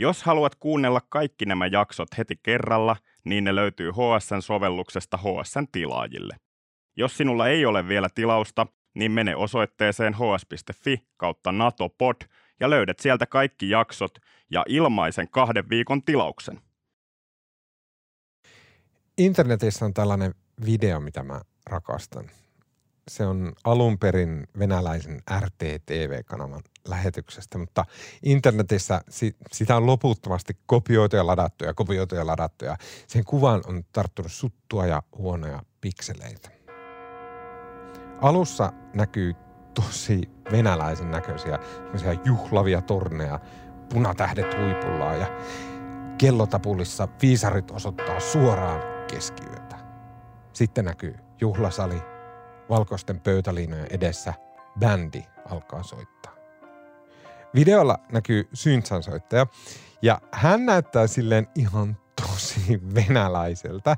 Jos haluat kuunnella kaikki nämä jaksot heti kerralla, niin ne löytyy HSN-sovelluksesta HSN tilaajille. Jos sinulla ei ole vielä tilausta, niin mene osoitteeseen hs.fi kautta natopod ja löydät sieltä kaikki jaksot ja ilmaisen kahden viikon tilauksen. Internetissä on tällainen video, mitä mä rakastan. Se on alun perin venäläisen RTTV-kanavan lähetyksestä, mutta internetissä si- sitä on loputtomasti kopioitu ja ladattu ja kopioitu ja ladattu ja sen kuvan on tarttunut suttua ja huonoja pikseleitä. Alussa näkyy tosi venäläisen näköisiä juhlavia torneja, punatähdet huipullaan ja kellotapulissa viisarit osoittaa suoraan keskiyötä. Sitten näkyy juhlasali, valkoisten pöytäliinojen edessä bändi alkaa soittaa. Videolla näkyy Syntsan soittaja ja hän näyttää silleen ihan tosi venäläiseltä,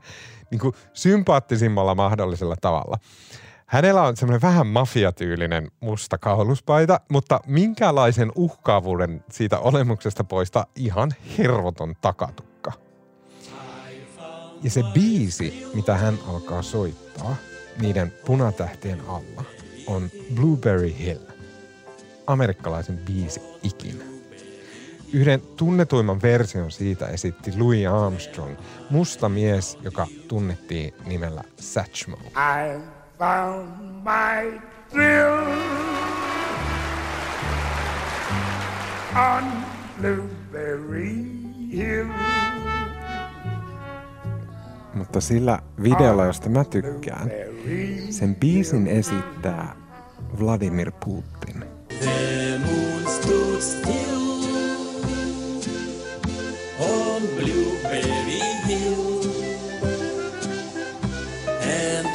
niin kuin sympaattisimmalla mahdollisella tavalla. Hänellä on semmoinen vähän mafiatyylinen musta kauluspaita, mutta minkälaisen uhkaavuuden siitä olemuksesta poista ihan hervoton takatukka. Ja se biisi, mitä hän alkaa soittaa niiden punatähtien alla, on Blueberry Hill. Amerikkalaisen biisi ikinä. Yhden tunnetuimman version siitä esitti Louis Armstrong, musta mies, joka tunnettiin nimellä Satchmo. I found my thrill on Blueberry Hill. Mutta sillä videolla, josta mä tykkään, sen biisin esittää Vladimir Putin. The moon stood still on Blueberry Hill and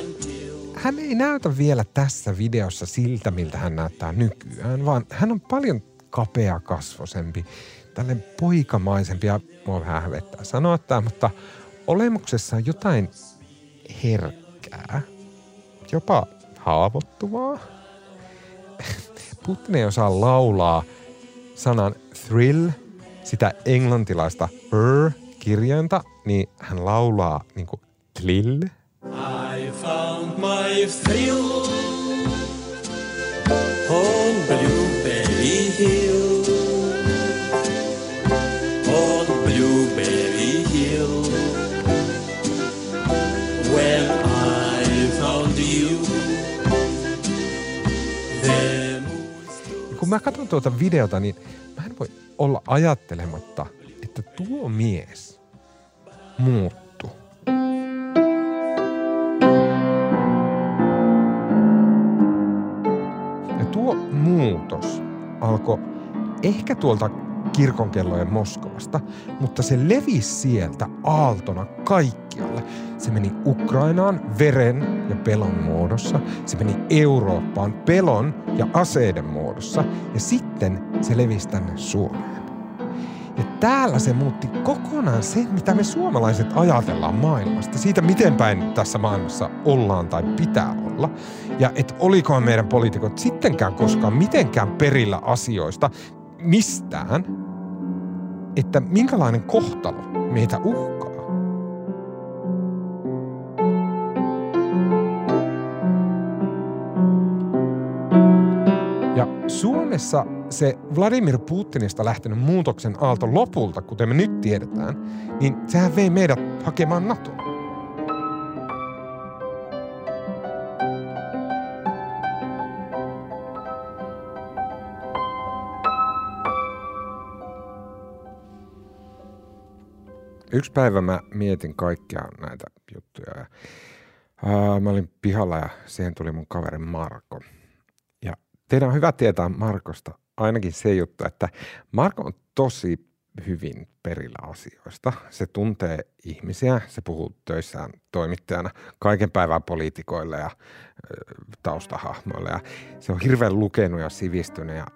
until... Hän ei näytä vielä tässä videossa siltä, miltä hän näyttää nykyään, vaan hän on paljon kapea kasvosempi, tälle poikamaisempi ja mua vähän hävettää sanoa tämä, mutta olemuksessa on jotain herkkää, jopa haavoittuvaa. Putin ei osaa laulaa sanan thrill, sitä englantilaista r kirjainta, niin hän laulaa niinku tlill. I found my thrill on Blueberry Hill. Mä katson tuota videota, niin mä en voi olla ajattelematta, että tuo mies muuttu. Ja tuo muutos alkoi ehkä tuolta kirkonkellojen Moskovasta, mutta se levisi sieltä aaltona kaikkialle. Se meni Ukrainaan veren ja pelon muodossa, se meni Eurooppaan pelon ja aseiden muodossa ja sitten se levisi tänne Suomeen. Ja täällä se muutti kokonaan sen, mitä me suomalaiset ajatellaan maailmasta. Siitä, miten päin tässä maailmassa ollaan tai pitää olla. Ja että olikohan meidän poliitikot sittenkään koskaan mitenkään perillä asioista, mistään, että minkälainen kohtalo meitä uhkaa. Suomessa se Vladimir Putinista lähtenyt muutoksen aalto lopulta, kuten me nyt tiedetään, niin sehän vei meidät hakemaan NATOa. Yksi päivä mä mietin kaikkia näitä juttuja. Ja, ää, mä olin pihalla ja siihen tuli mun kaveri Marko. Teidän on hyvä tietää Markosta ainakin se juttu, että Marko on tosi hyvin perillä asioista. Se tuntee ihmisiä, se puhuu töissään toimittajana kaiken päivän poliitikoille ja taustahahmoille. Ja se on hirveän lukenut ja sivistynyt ja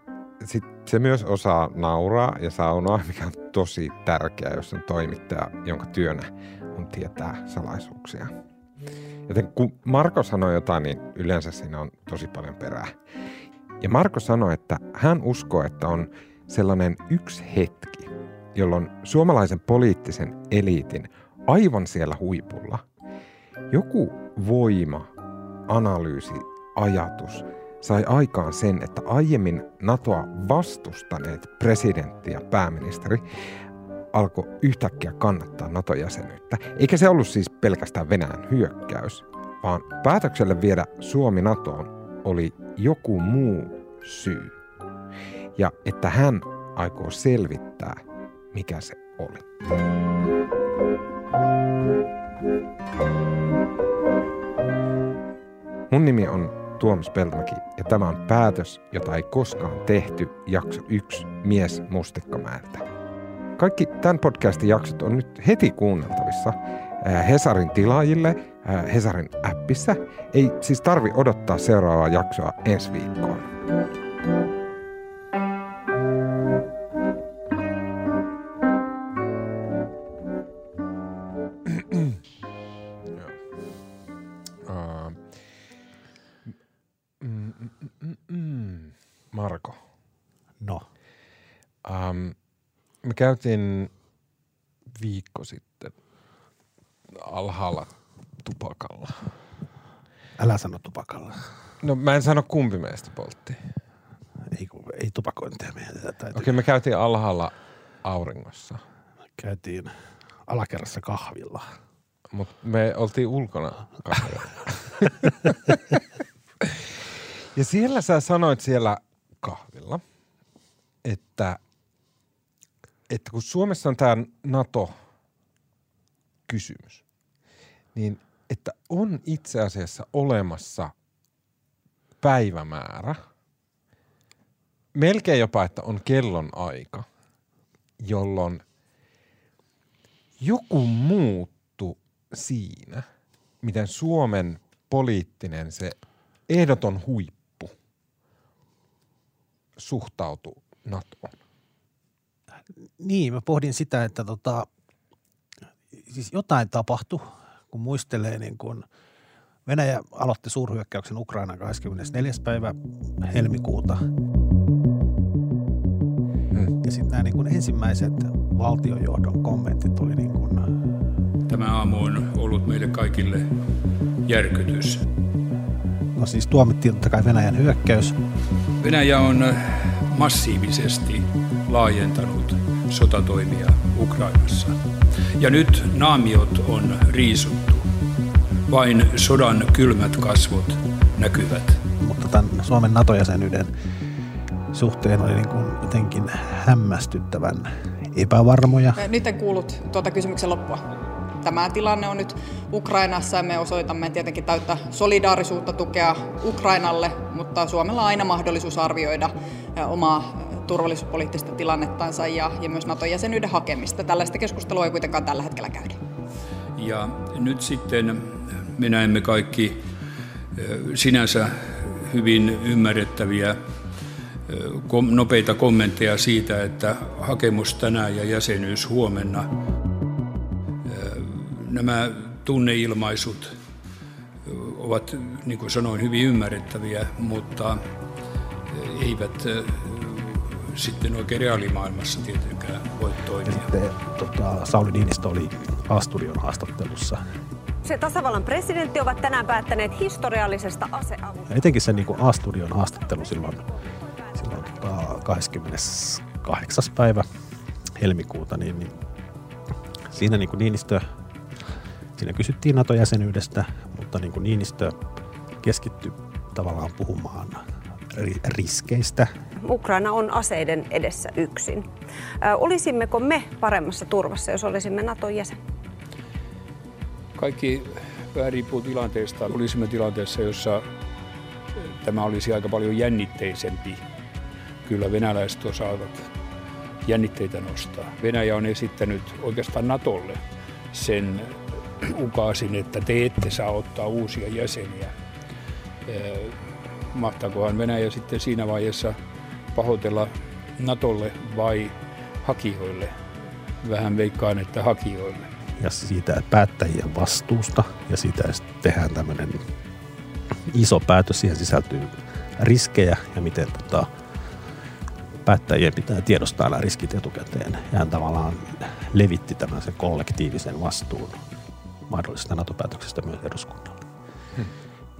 sit se myös osaa nauraa ja saunoa, mikä on tosi tärkeää, jos on toimittaja, jonka työnä on tietää salaisuuksia. Joten kun Marko sanoi jotain, niin yleensä siinä on tosi paljon perää. Ja Marko sanoi, että hän uskoo, että on sellainen yksi hetki, jolloin suomalaisen poliittisen eliitin aivan siellä huipulla joku voima, analyysi, ajatus sai aikaan sen, että aiemmin NATOa vastustaneet presidentti ja pääministeri alkoi yhtäkkiä kannattaa NATO-jäsenyyttä. Eikä se ollut siis pelkästään Venäjän hyökkäys, vaan päätökselle viedä Suomi NATOon oli joku muu syy. Ja että hän aikoo selvittää, mikä se oli. Mun nimi on Tuomas Peltomäki ja tämä on päätös, jota ei koskaan tehty jakso 1 Mies Mustikkamäeltä. Kaikki tämän podcastin jaksot on nyt heti kuunneltavissa Hesarin tilaajille Hesarin appissa. Ei siis tarvi odottaa seuraavaa jaksoa ensi viikkoon. Marko. No. Um, me käytiin viikko sitten alhaalla tupakalla. Älä sano tupakalla. No mä en sano kumpi meistä poltti. Ei, ei tupakointia meidän täytyy. Okei, okay, me käytiin alhaalla auringossa. Käytiin alakerrassa kahvilla. Mutta me oltiin ulkona kahvilla. ja siellä sä sanoit siellä kahvilla, että, että kun Suomessa on tämä NATO-kysymys, niin että on itse asiassa olemassa päivämäärä, melkein jopa, että on kellon aika, jolloin joku muuttu siinä, miten Suomen poliittinen se ehdoton huippu suhtautuu NATOon. Niin, mä pohdin sitä, että tota, siis jotain tapahtui, kun muistelee niin kun Venäjä aloitti suurhyökkäyksen Ukraina 24. päivä helmikuuta. Hmm. Ja sitten nämä niin kun ensimmäiset valtiojohdon kommentit oli niin kun, Tämä aamu on ollut meille kaikille järkytys. No siis tuomittiin totta kai Venäjän hyökkäys. Venäjä on massiivisesti laajentanut sotatoimia Ukrainassa. Ja nyt naamiot on riisuttu. Vain sodan kylmät kasvot näkyvät. Mutta tämän Suomen NATO-jäsenyyden suhteen oli niin kuin jotenkin hämmästyttävän epävarmoja. Nyt en kuullut tuota kysymyksen loppua. Tämä tilanne on nyt Ukrainassa ja me osoitamme tietenkin täyttä solidaarisuutta tukea Ukrainalle, mutta Suomella on aina mahdollisuus arvioida omaa turvallisuuspoliittista tilannettansa ja, ja myös NATO-jäsenyyden hakemista. Tällaista keskustelua ei kuitenkaan tällä hetkellä käydä. Ja nyt sitten me näemme kaikki sinänsä hyvin ymmärrettäviä nopeita kommentteja siitä, että hakemus tänään ja jäsenyys huomenna nämä tunneilmaisut ovat, niin kuin sanoin, hyvin ymmärrettäviä, mutta eivät sitten oikein reaalimaailmassa tietenkään voi toimia. Sitten tota, Sauli Niinistö oli Asturion haastattelussa. Se tasavallan presidentti ovat tänään päättäneet historiallisesta aseavusta. Etenkin se niin kuin Asturion haastattelu silloin, silloin tota, 28. päivä helmikuuta, niin, niin siinä niin kuin Niinistö Siinä kysyttiin NATO-jäsenyydestä, mutta niin kuin Niinistö keskittyi tavallaan puhumaan riskeistä. Ukraina on aseiden edessä yksin. Olisimmeko me paremmassa turvassa, jos olisimme Naton jäsen? Kaikki vähän riippuu tilanteesta. Olisimme tilanteessa, jossa tämä olisi aika paljon jännitteisempi. Kyllä venäläiset osaavat jännitteitä nostaa. Venäjä on esittänyt oikeastaan Natolle sen ukaasin, että te ette saa ottaa uusia jäseniä. Mahtaakohan Venäjä sitten siinä vaiheessa pahoitella Natolle vai hakijoille? Vähän veikkaan, että hakijoille. Ja siitä päättäjien vastuusta ja siitä tehdään tämmöinen iso päätös. Siihen sisältyy riskejä ja miten tota, päättäjien pitää tiedostaa nämä riskit etukäteen. Ja hän tavallaan levitti tämän sen kollektiivisen vastuun mahdollisesta NATO-päätöksestä myös eduskunnalle. Hmm.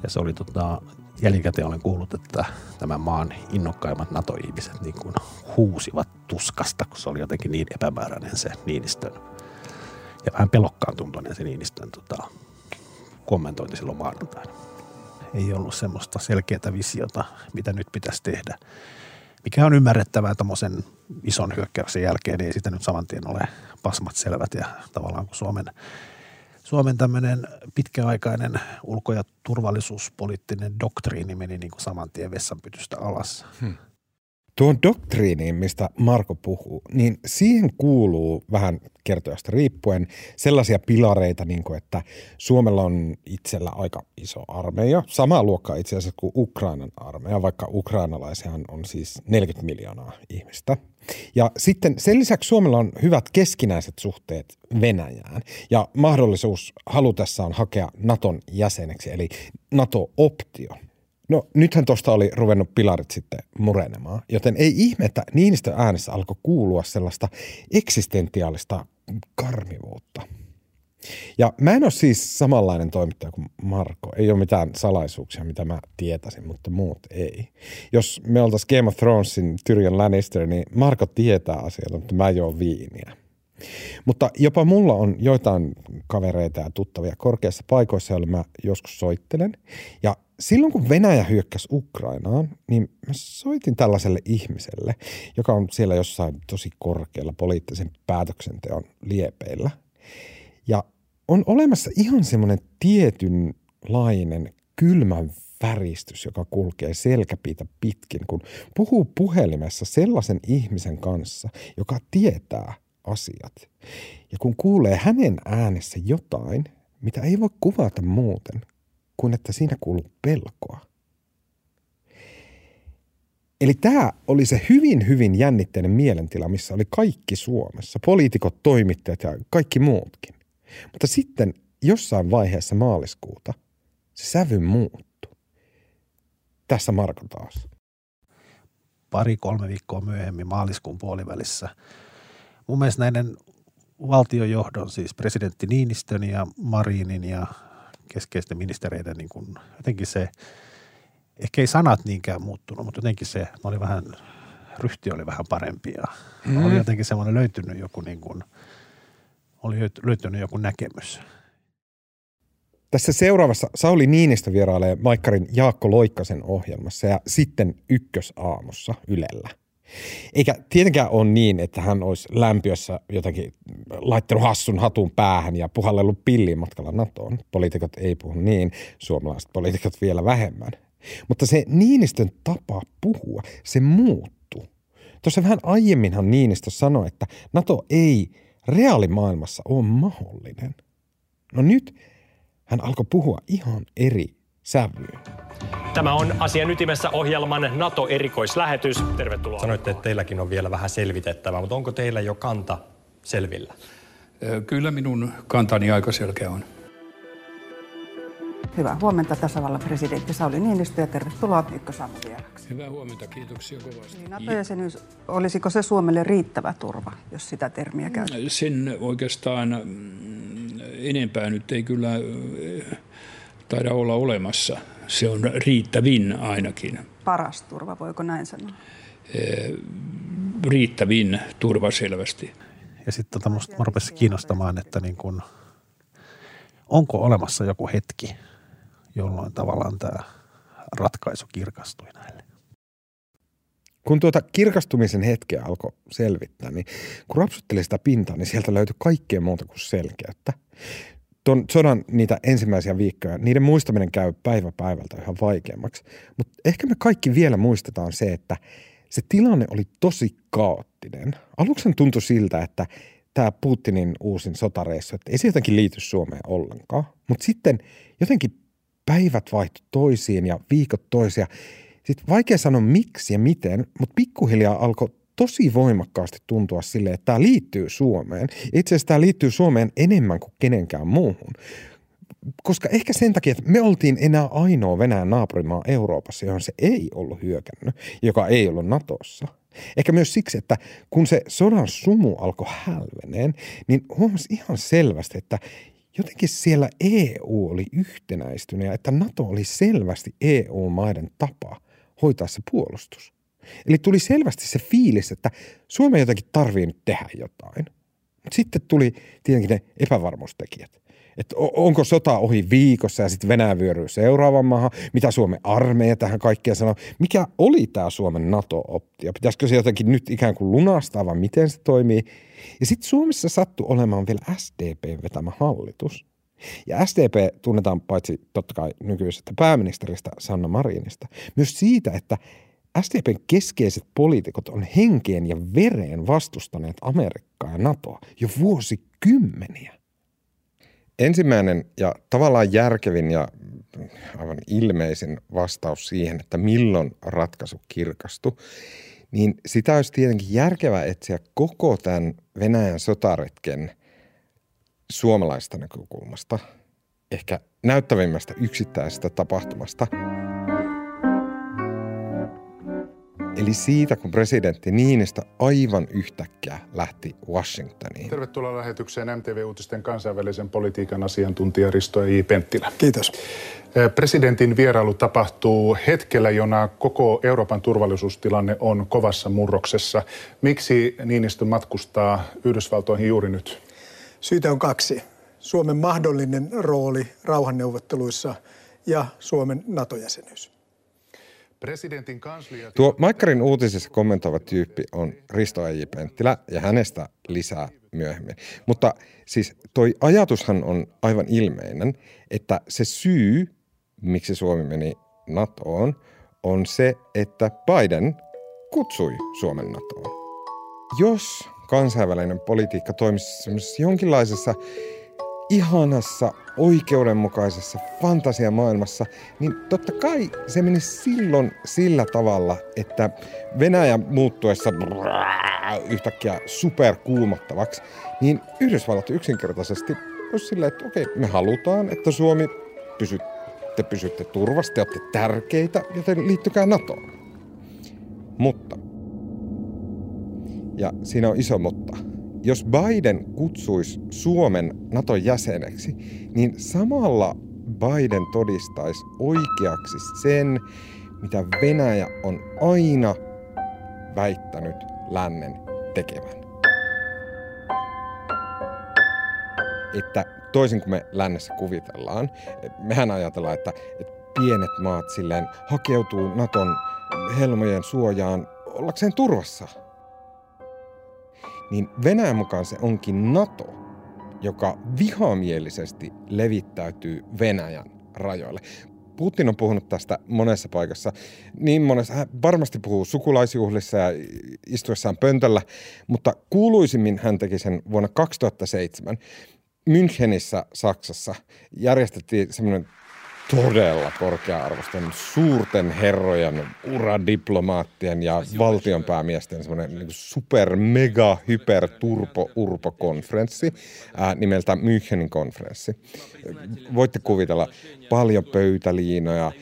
Ja se oli tota, jälkikäteen olen kuullut, että tämän maan innokkaimmat NATO-ihmiset niin kuin huusivat tuskasta, kun se oli jotenkin niin epämääräinen se Niinistön ja vähän pelokkaan tuntuinen se Niinistön tota, kommentointi silloin maanantaina. Ei ollut semmoista selkeää visiota, mitä nyt pitäisi tehdä. Mikä on ymmärrettävää tämmöisen ison hyökkäyksen jälkeen, niin ei sitä nyt saman tien ole pasmat selvät ja tavallaan kun Suomen Suomen tämmöinen pitkäaikainen ulko- ja turvallisuuspoliittinen doktriini meni niin kuin saman tien vessanpytystä alas. Hmm. Tuon doktriiniin, mistä Marko puhuu, niin siihen kuuluu vähän kertojasta riippuen sellaisia pilareita, niin kuin että Suomella on itsellä aika iso armeija, samaa luokkaa itse asiassa kuin Ukrainan armeija, vaikka ukrainalaisia on siis 40 miljoonaa ihmistä. Ja sitten sen lisäksi Suomella on hyvät keskinäiset suhteet Venäjään ja mahdollisuus halutessaan hakea Naton jäseneksi, eli NATO-optio. No nythän tuosta oli ruvennut pilarit sitten murenemaan, joten ei ihme, että Niinistön äänessä alkoi kuulua sellaista eksistentiaalista karmivuutta. Ja mä en ole siis samanlainen toimittaja kuin Marko. Ei ole mitään salaisuuksia, mitä mä tietäisin, mutta muut ei. Jos me oltaisiin Game of Thronesin Tyrion Lannister, niin Marko tietää asioita, mutta mä juon viiniä. Mutta jopa mulla on joitain kavereita ja tuttavia korkeissa paikoissa, joille mä joskus soittelen. Ja silloin kun Venäjä hyökkäsi Ukrainaan, niin mä soitin tällaiselle ihmiselle, joka on siellä jossain tosi korkealla poliittisen päätöksenteon liepeillä. Ja on olemassa ihan semmoinen tietynlainen kylmän väristys, joka kulkee selkäpiitä pitkin, kun puhuu puhelimessa sellaisen ihmisen kanssa, joka tietää asiat. Ja kun kuulee hänen äänessä jotain, mitä ei voi kuvata muuten kuin että siinä kuuluu pelkoa. Eli tämä oli se hyvin, hyvin jännitteinen mielentila, missä oli kaikki Suomessa, poliitikot, toimittajat ja kaikki muutkin. Mutta sitten jossain vaiheessa maaliskuuta se sävy muuttui. Tässä Marko taas. Pari-kolme viikkoa myöhemmin maaliskuun puolivälissä mun mielestä näiden valtiojohdon, siis presidentti Niinistön ja Marinin ja keskeisten ministereiden niin kuin, jotenkin se, ehkä ei sanat niinkään muuttunut, mutta jotenkin se, oli vähän, ryhti oli vähän parempi ja mm. oli jotenkin semmoinen löytynyt joku niin kuin, oli löytynyt joku näkemys. Tässä seuraavassa Sauli Niinistö vierailee Maikkarin Jaakko Loikkasen ohjelmassa ja sitten ykkösaamussa Ylellä – eikä tietenkään ole niin, että hän olisi lämpiössä jotenkin laittanut hassun hatun päähän ja puhallellut pilliin matkalla NATOon. Poliitikot ei puhu niin, suomalaiset poliitikot vielä vähemmän. Mutta se Niinistön tapa puhua, se muuttuu. Tuossa vähän aiemminhan Niinistö sanoi, että NATO ei reaalimaailmassa ole mahdollinen. No nyt hän alkoi puhua ihan eri sävyyn. Tämä on asian ytimessä ohjelman NATO-erikoislähetys. Tervetuloa. Sanoitte, että teilläkin on vielä vähän selvitettävää, mutta onko teillä jo kanta selvillä? Kyllä minun kantani aika selkeä on. Hyvää huomenta tasavallan presidentti Sauli Niinistö ja tervetuloa Ykkösaamun vieraksi. Hyvää huomenta, kiitoksia kovasti. Niin NATO-jäsenyys, olisiko se Suomelle riittävä turva, jos sitä termiä käytetään? Sen oikeastaan mm, enempää nyt ei kyllä taida olla olemassa. Se on riittävin ainakin. Paras turva, voiko näin sanoa? Riittävin turva selvästi. Ja sitten tota musta mä rupesin kiinnostamaan, että niin kun, onko olemassa joku hetki, jolloin tavallaan tämä ratkaisu kirkastui näille. Kun tuota kirkastumisen hetkeä alkoi selvittää, niin kun rapsutteli sitä pintaa, niin sieltä löytyi kaikkea muuta kuin selkeyttä tuon sodan niitä ensimmäisiä viikkoja, niiden muistaminen käy päivä päivältä yhä vaikeammaksi. Mutta ehkä me kaikki vielä muistetaan se, että se tilanne oli tosi kaoottinen. Aluksi tuntui siltä, että tämä Putinin uusin sotareissu, että ei se jotenkin liity Suomeen ollenkaan. Mutta sitten jotenkin päivät vaihtui toisiin ja viikot toisia. Sitten vaikea sanoa miksi ja miten, mutta pikkuhiljaa alkoi tosi voimakkaasti tuntua sille, että tämä liittyy Suomeen. Itse asiassa tämä liittyy Suomeen enemmän kuin kenenkään muuhun. Koska ehkä sen takia, että me oltiin enää ainoa Venäjän naapurimaa Euroopassa, johon se ei ollut hyökännyt, joka ei ollut Natossa. Ehkä myös siksi, että kun se sodan sumu alkoi hälveneen, niin huomasi ihan selvästi, että jotenkin siellä EU oli yhtenäistynyt ja että NATO oli selvästi EU-maiden tapa hoitaa se puolustus. Eli tuli selvästi se fiilis, että Suomen jotenkin tarvii nyt tehdä jotain. Mutta sitten tuli tietenkin ne epävarmuustekijät että onko sota ohi viikossa ja sitten Venäjä vyöryy seuraavan maahan, mitä Suomen armeija tähän kaikkeen sanoo. Mikä oli tämä Suomen NATO-optio? Pitäisikö se jotenkin nyt ikään kuin lunastaa vai miten se toimii? Ja sitten Suomessa sattui olemaan vielä SDP vetämä hallitus. Ja SDP tunnetaan paitsi totta kai nykyisestä pääministeristä Sanna Marinista, myös siitä, että SDPn keskeiset poliitikot on henkeen ja vereen vastustaneet Amerikkaa ja NATOa jo vuosikymmeniä. Ensimmäinen ja tavallaan järkevin ja aivan ilmeisin vastaus siihen, että milloin ratkaisu kirkastui, niin sitä olisi tietenkin järkevää etsiä koko tämän Venäjän sotaretken suomalaista näkökulmasta, ehkä näyttävimmästä yksittäisestä tapahtumasta – Eli siitä, kun presidentti Niinistä aivan yhtäkkiä lähti Washingtoniin. Tervetuloa lähetykseen MTV-uutisten kansainvälisen politiikan asiantuntija Risto E. Penttilä. Kiitos. Presidentin vierailu tapahtuu hetkellä, jona koko Euroopan turvallisuustilanne on kovassa murroksessa. Miksi Niinistö matkustaa Yhdysvaltoihin juuri nyt? Syitä on kaksi. Suomen mahdollinen rooli rauhanneuvotteluissa ja Suomen NATO-jäsenyys. Presidentin kanslia... Tuo Maikkarin uutisissa kommentoiva tyyppi on Risto Eiji Penttilä ja hänestä lisää myöhemmin. Mutta siis toi ajatushan on aivan ilmeinen, että se syy, miksi Suomi meni NATOon, on se, että Biden kutsui Suomen NATOon. Jos kansainvälinen politiikka toimisi jonkinlaisessa ihanassa, oikeudenmukaisessa fantasiamaailmassa, niin totta kai se meni silloin sillä tavalla, että Venäjä muuttuessa yhtäkkiä superkuumottavaksi, niin Yhdysvallat yksinkertaisesti olisi silleen, että okei, me halutaan, että Suomi pysy, te pysytte turvasti, te olette tärkeitä, joten liittykää NATOon. Mutta, ja siinä on iso mutta, jos Biden kutsuisi Suomen Naton jäseneksi, niin samalla Biden todistaisi oikeaksi sen, mitä Venäjä on aina väittänyt lännen tekevän. Että toisin kuin me lännessä kuvitellaan, mehän ajatellaan, että, että pienet maat silleen hakeutuu Naton helmojen suojaan ollakseen turvassa – niin Venäjän mukaan se onkin NATO, joka vihamielisesti levittäytyy Venäjän rajoille. Putin on puhunut tästä monessa paikassa. Niin monessa, hän varmasti puhuu sukulaisjuhlissa ja istuessaan pöntöllä, mutta kuuluisimmin hän teki sen vuonna 2007. Münchenissä, Saksassa, järjestettiin semmoinen todella korkea-arvoisten suurten herrojen, uradiplomaattien ja valtionpäämiesten semmoinen niin super, mega, hyper, turpo, urpo konferenssi ää, nimeltä Münchenin konferenssi. Voitte kuvitella paljon pöytäliinoja,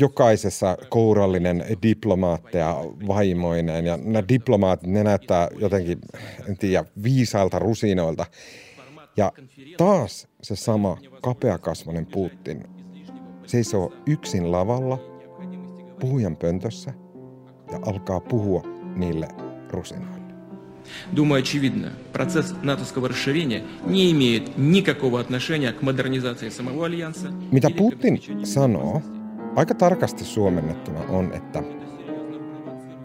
jokaisessa kourallinen diplomaatteja vaimoineen ja nämä diplomaatit, ne näyttää jotenkin, en tiedä, viisailta rusinoilta. Ja taas se sama kapeakasvainen Putin seisoo yksin lavalla, puhujan pöntössä ja alkaa puhua niille rusinoille. Думаю, очевидно, процесс натовского расширения не имеет никакого отношения к модернизации самого альянса. Mitä Putin sanoo, aika tarkasti suomennettuna on, että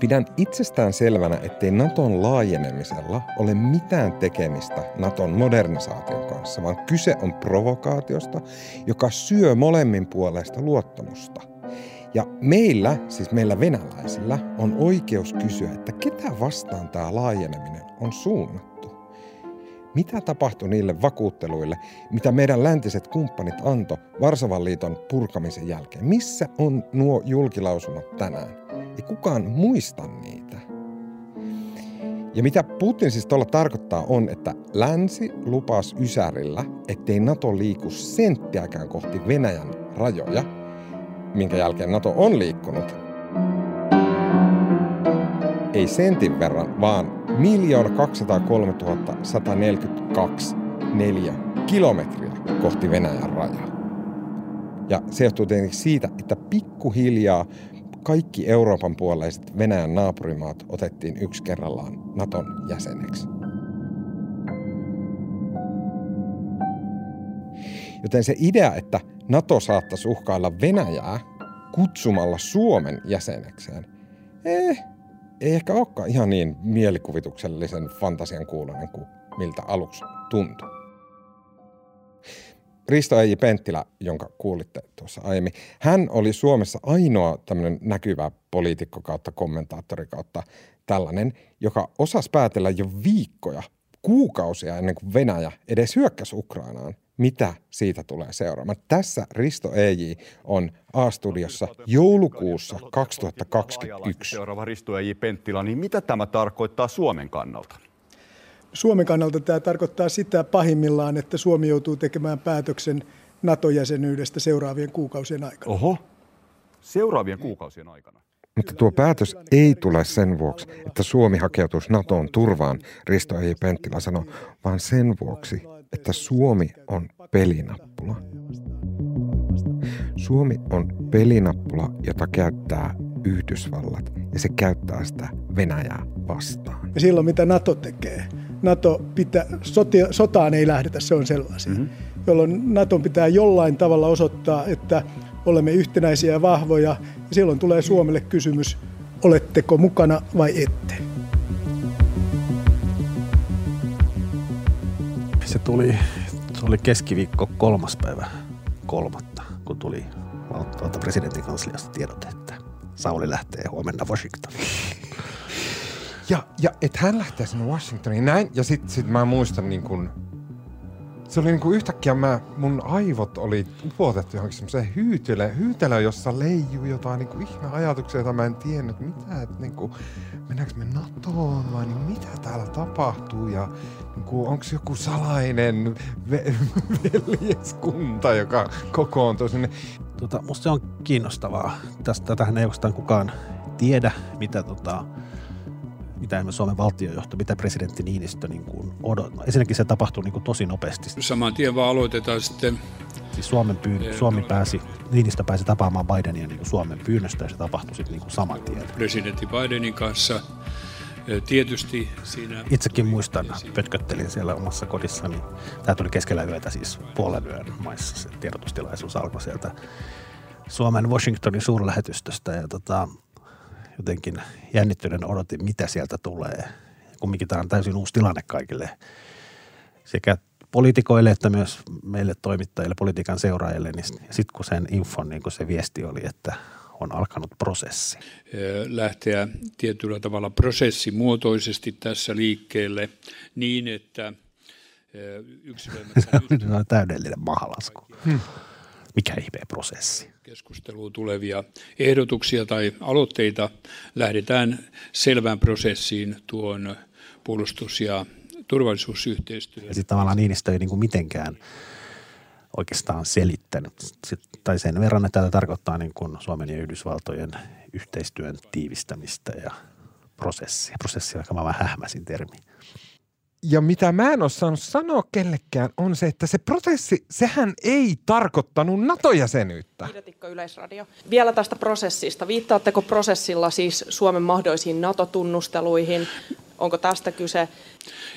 Pidän itsestään selvänä, ettei Naton laajenemisella ole mitään tekemistä Naton modernisaation kanssa, vaan kyse on provokaatiosta, joka syö molemmin puolesta luottamusta. Ja meillä, siis meillä venäläisillä, on oikeus kysyä, että ketä vastaan tämä laajeneminen on suunnattu. Mitä tapahtui niille vakuutteluille, mitä meidän läntiset kumppanit anto Varsovan liiton purkamisen jälkeen? Missä on nuo julkilausumat tänään? Ei kukaan muista niitä. Ja mitä Putin siis tuolla tarkoittaa on, että länsi lupas Ysärillä, ettei NATO liiku senttiäkään kohti Venäjän rajoja, minkä jälkeen NATO on liikkunut. ei sentin verran, vaan 1 203 142 neljä kilometriä kohti Venäjän rajaa. Ja se johtuu tietenkin siitä, että pikkuhiljaa kaikki Euroopan puoleiset Venäjän naapurimaat otettiin yksi kerrallaan Naton jäseneksi. Joten se idea, että NATO saattaisi uhkailla Venäjää kutsumalla Suomen jäsenekseen, eh, ei ehkä olekaan ihan niin mielikuvituksellisen fantasian kuulonen kuin miltä aluksi tuntui. Risto Eiji Penttilä, jonka kuulitte tuossa aiemmin, hän oli Suomessa ainoa tämmöinen näkyvä poliitikko kautta kommentaattori kautta tällainen, joka osasi päätellä jo viikkoja, kuukausia ennen kuin Venäjä edes hyökkäsi Ukrainaan, mitä siitä tulee seuraamaan. Tässä Risto Eiji on A-studiossa joulukuussa 2021. Seuraava Risto Eiji Penttilä, niin mitä tämä tarkoittaa Suomen kannalta? Suomen kannalta tämä tarkoittaa sitä pahimmillaan, että Suomi joutuu tekemään päätöksen NATO-jäsenyydestä seuraavien kuukausien aikana. Oho, seuraavien kuukausien aikana. Mutta tuo päätös ei tule sen vuoksi, että Suomi hakeutuisi NATOon turvaan, Risto ei Penttilä sanoi, vaan sen vuoksi, että Suomi on pelinappula. Suomi on pelinappula, jota käyttää Yhdysvallat ja se käyttää sitä Venäjää vastaan. Ja silloin mitä NATO tekee? NATO pitää, sotia, sotaan ei lähdetä, se on selvä asia. Mm-hmm. Jolloin NATO pitää jollain tavalla osoittaa, että olemme yhtenäisiä ja vahvoja. Ja silloin tulee Suomelle kysymys, oletteko mukana vai ette. Se tuli, se oli keskiviikko kolmas päivä kolmatta, kun tuli tuolta presidentin kansliasta tiedote, että Sauli lähtee huomenna Washingtoniin. Ja, ja että hän lähtee sinne Washingtoniin näin, ja sitten sit mä muistan niin kun, se oli niin kuin yhtäkkiä mä, mun aivot oli upotettu johonkin semmoiseen hyytelöön, hyytelöön, jossa leijuu jotain niin kuin ihme ajatuksia, joita mä en tiennyt, mitä, että niin kuin, mennäänkö me NATOon vai niin mitä täällä tapahtuu ja niin kuin, onko joku salainen ve- veljeskunta, joka kokoontuu sinne. Tota, musta se on kiinnostavaa. Tästä tähän ei oikeastaan kukaan tiedä, mitä tota, mitä Suomen valtiojohto, mitä presidentti Niinistö niin kuin odottaa. Ensinnäkin se tapahtui niin kuin tosi nopeasti. Saman tien vaan aloitetaan sitten. Siis Suomen pyyn, Suomi pääsi, Niinistö pääsi tapaamaan Bidenia niin kuin Suomen pyynnöstä ja se tapahtui sitten niin kuin saman tien. Presidentti Bidenin kanssa Tietysti siinä... Itsekin muistan, pötköttelin siellä omassa kodissani. Tämä tuli keskellä yötä siis puolen yön maissa. Se tiedotustilaisuus alkoi sieltä Suomen Washingtonin suurlähetystöstä ja tota, jotenkin jännittyneen odotin, mitä sieltä tulee. Kumminkin tämä on täysin uusi tilanne kaikille sekä poliitikoille että myös meille toimittajille, politiikan seuraajille. Niin sitten kun sen infon niin kun se viesti oli, että on alkanut prosessi. Lähteä tietyllä tavalla prosessimuotoisesti tässä liikkeelle niin, että yksilöimättä... Se on täydellinen mahalasku. Hmm. Mikä ihmeen prosessi? Keskusteluun tulevia ehdotuksia tai aloitteita lähdetään selvään prosessiin tuon puolustus- ja turvallisuusyhteistyön. Ja sitten tavallaan Niinistö ei niin kuin mitenkään oikeastaan selittänyt. Tai sen verran, että tämä tarkoittaa niin kuin Suomen ja Yhdysvaltojen yhteistyön tiivistämistä ja prosessia. Prosessi on aika vähän hähmäsin termi ja mitä mä en ole saanut sanoa kellekään, on se, että se prosessi, sehän ei tarkoittanut NATO-jäsenyyttä. Yleisradio. Vielä tästä prosessista. Viittaatteko prosessilla siis Suomen mahdollisiin NATO-tunnusteluihin? Onko tästä kyse?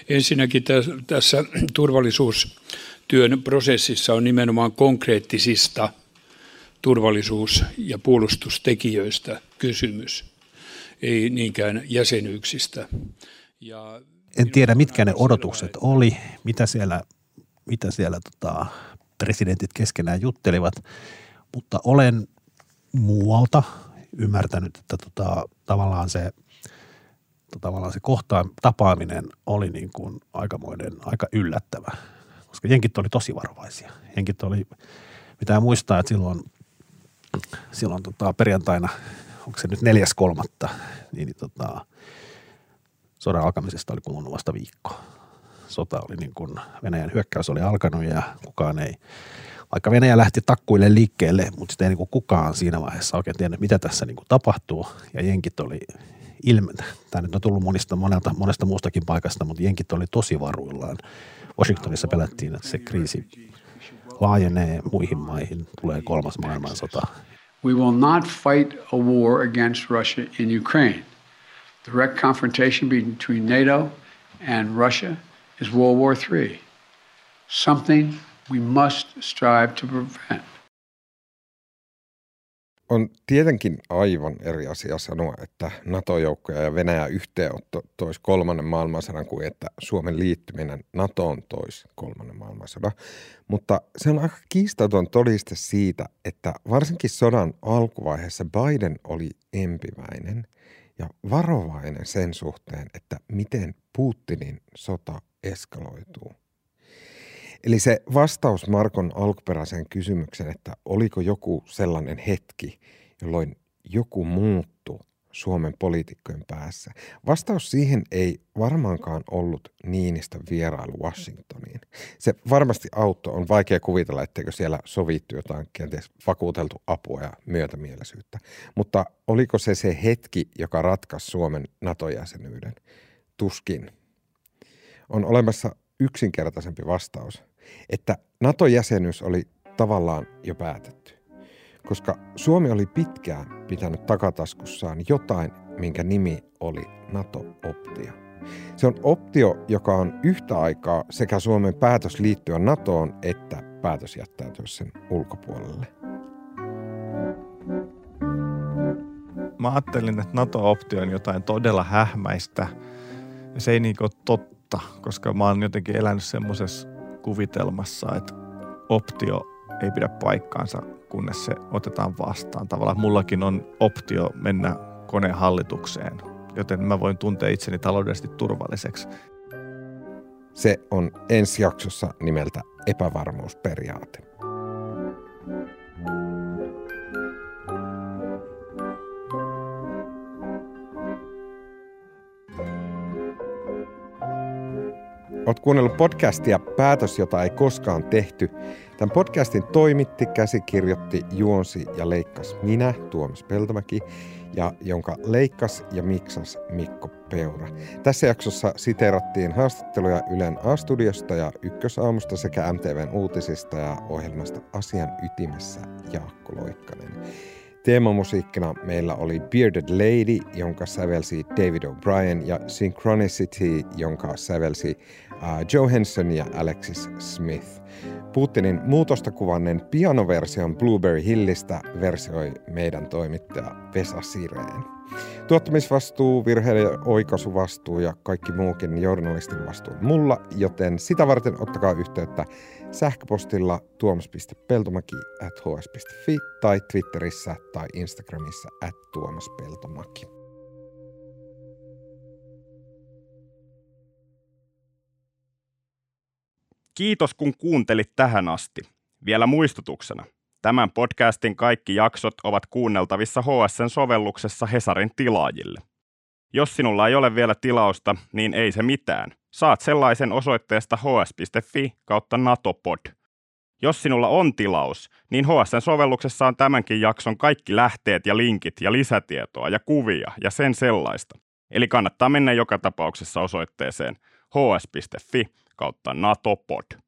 Ensinnäkin tässä turvallisuustyön prosessissa on nimenomaan konkreettisista turvallisuus- ja puolustustekijöistä kysymys, ei niinkään jäsenyyksistä. Ja en tiedä, mitkä ne odotukset oli, mitä siellä, mitä siellä tota, presidentit keskenään juttelivat, mutta olen muualta ymmärtänyt, että tota, tavallaan se tavallaan se kohtaan tapaaminen oli niin kuin aikamoinen, aika yllättävä, koska jenkit oli tosi varovaisia. Jenkit oli, pitää muistaa, että silloin, silloin tota, perjantaina, onko se nyt neljäs kolmatta, niin, tota, sodan alkamisesta oli kulunut vasta viikko. Sota oli niin kuin, Venäjän hyökkäys oli alkanut ja kukaan ei, vaikka Venäjä lähti takkuille liikkeelle, mutta sitten ei niin kuin kukaan siinä vaiheessa oikein tiennyt, mitä tässä niin kuin tapahtuu. Ja jenkit oli, ilmentä. Tämä nyt on tullut monista, monelta, monesta muustakin paikasta, mutta jenkit oli tosi varuillaan. Washingtonissa pelättiin, että se kriisi laajenee muihin maihin, tulee kolmas maailmansota. We will not fight a war against Russia in Ukraine. Direct confrontation between NATO and Russia is World War III. Something we must strive to prevent. On tietenkin aivan eri asia sanoa, että NATO-joukkoja ja Venäjä yhteenotto toisi kolmannen maailmansodan kuin että Suomen liittyminen NATOon toisi kolmannen maailmansodan. Mutta se on aika kiistaton todiste siitä, että varsinkin sodan alkuvaiheessa Biden oli empiväinen ja varovainen sen suhteen, että miten Putinin sota eskaloituu. Eli se vastaus Markon alkuperäiseen kysymykseen, että oliko joku sellainen hetki, jolloin joku muuttui Suomen poliitikkojen päässä. Vastaus siihen ei varmaankaan ollut Niinistä vierailu Washingtoniin. Se varmasti auttoi. On vaikea kuvitella, etteikö siellä sovittu jotain kenties vakuuteltu apua ja myötämielisyyttä. Mutta oliko se se hetki, joka ratkaisi Suomen NATO-jäsenyyden? Tuskin. On olemassa yksinkertaisempi vastaus, että NATO-jäsenyys oli tavallaan jo päätetty, koska Suomi oli pitkään pitänyt takataskussaan jotain, minkä nimi oli NATO-optio. Se on optio, joka on yhtä aikaa sekä Suomen päätös liittyä NATOon että päätös jättäytyä sen ulkopuolelle. Mä ajattelin, että NATO-optio on jotain todella hähmäistä. Se ei niin totta, koska mä oon jotenkin elänyt semmoisessa kuvitelmassa, että optio ei pidä paikkaansa, kunnes se otetaan vastaan. Tavallaan mullakin on optio mennä koneen hallitukseen, joten mä voin tuntea itseni taloudellisesti turvalliseksi. Se on ensi jaksossa nimeltä epävarmuusperiaate. Olet kuunnellut podcastia Päätös, jota ei koskaan tehty. Tämän podcastin toimitti, käsikirjoitti, juonsi ja leikkasi minä, Tuomas Peltomäki, ja jonka leikkas ja miksas Mikko Peura. Tässä jaksossa siteerattiin haastatteluja Ylen A-studiosta ja Ykkösaamusta sekä MTVn uutisista ja ohjelmasta Asian ytimessä Jaakko Loikkanen. Teemamusiikkina meillä oli Bearded Lady, jonka sävelsi David O'Brien, ja Synchronicity, jonka sävelsi Joe Henson ja Alexis Smith. Putinin muutosta kuvannen pianoversion Blueberry Hillistä versioi meidän toimittaja Vesa Sireen. Tuottamisvastuu, virheiden oikaisuvastuu ja kaikki muukin journalistin vastuu mulla, joten sitä varten ottakaa yhteyttä sähköpostilla tuomas.peltomaki at hs.fi tai Twitterissä tai Instagramissa at tuomaspeltomaki. Kiitos kun kuuntelit tähän asti. Vielä muistutuksena. Tämän podcastin kaikki jaksot ovat kuunneltavissa HSN sovelluksessa Hesarin tilaajille. Jos sinulla ei ole vielä tilausta, niin ei se mitään. Saat sellaisen osoitteesta hs.fi kautta natopod. Jos sinulla on tilaus, niin HSN sovelluksessa on tämänkin jakson kaikki lähteet ja linkit ja lisätietoa ja kuvia ja sen sellaista. Eli kannattaa mennä joka tapauksessa osoitteeseen hs.fi kautta natopod.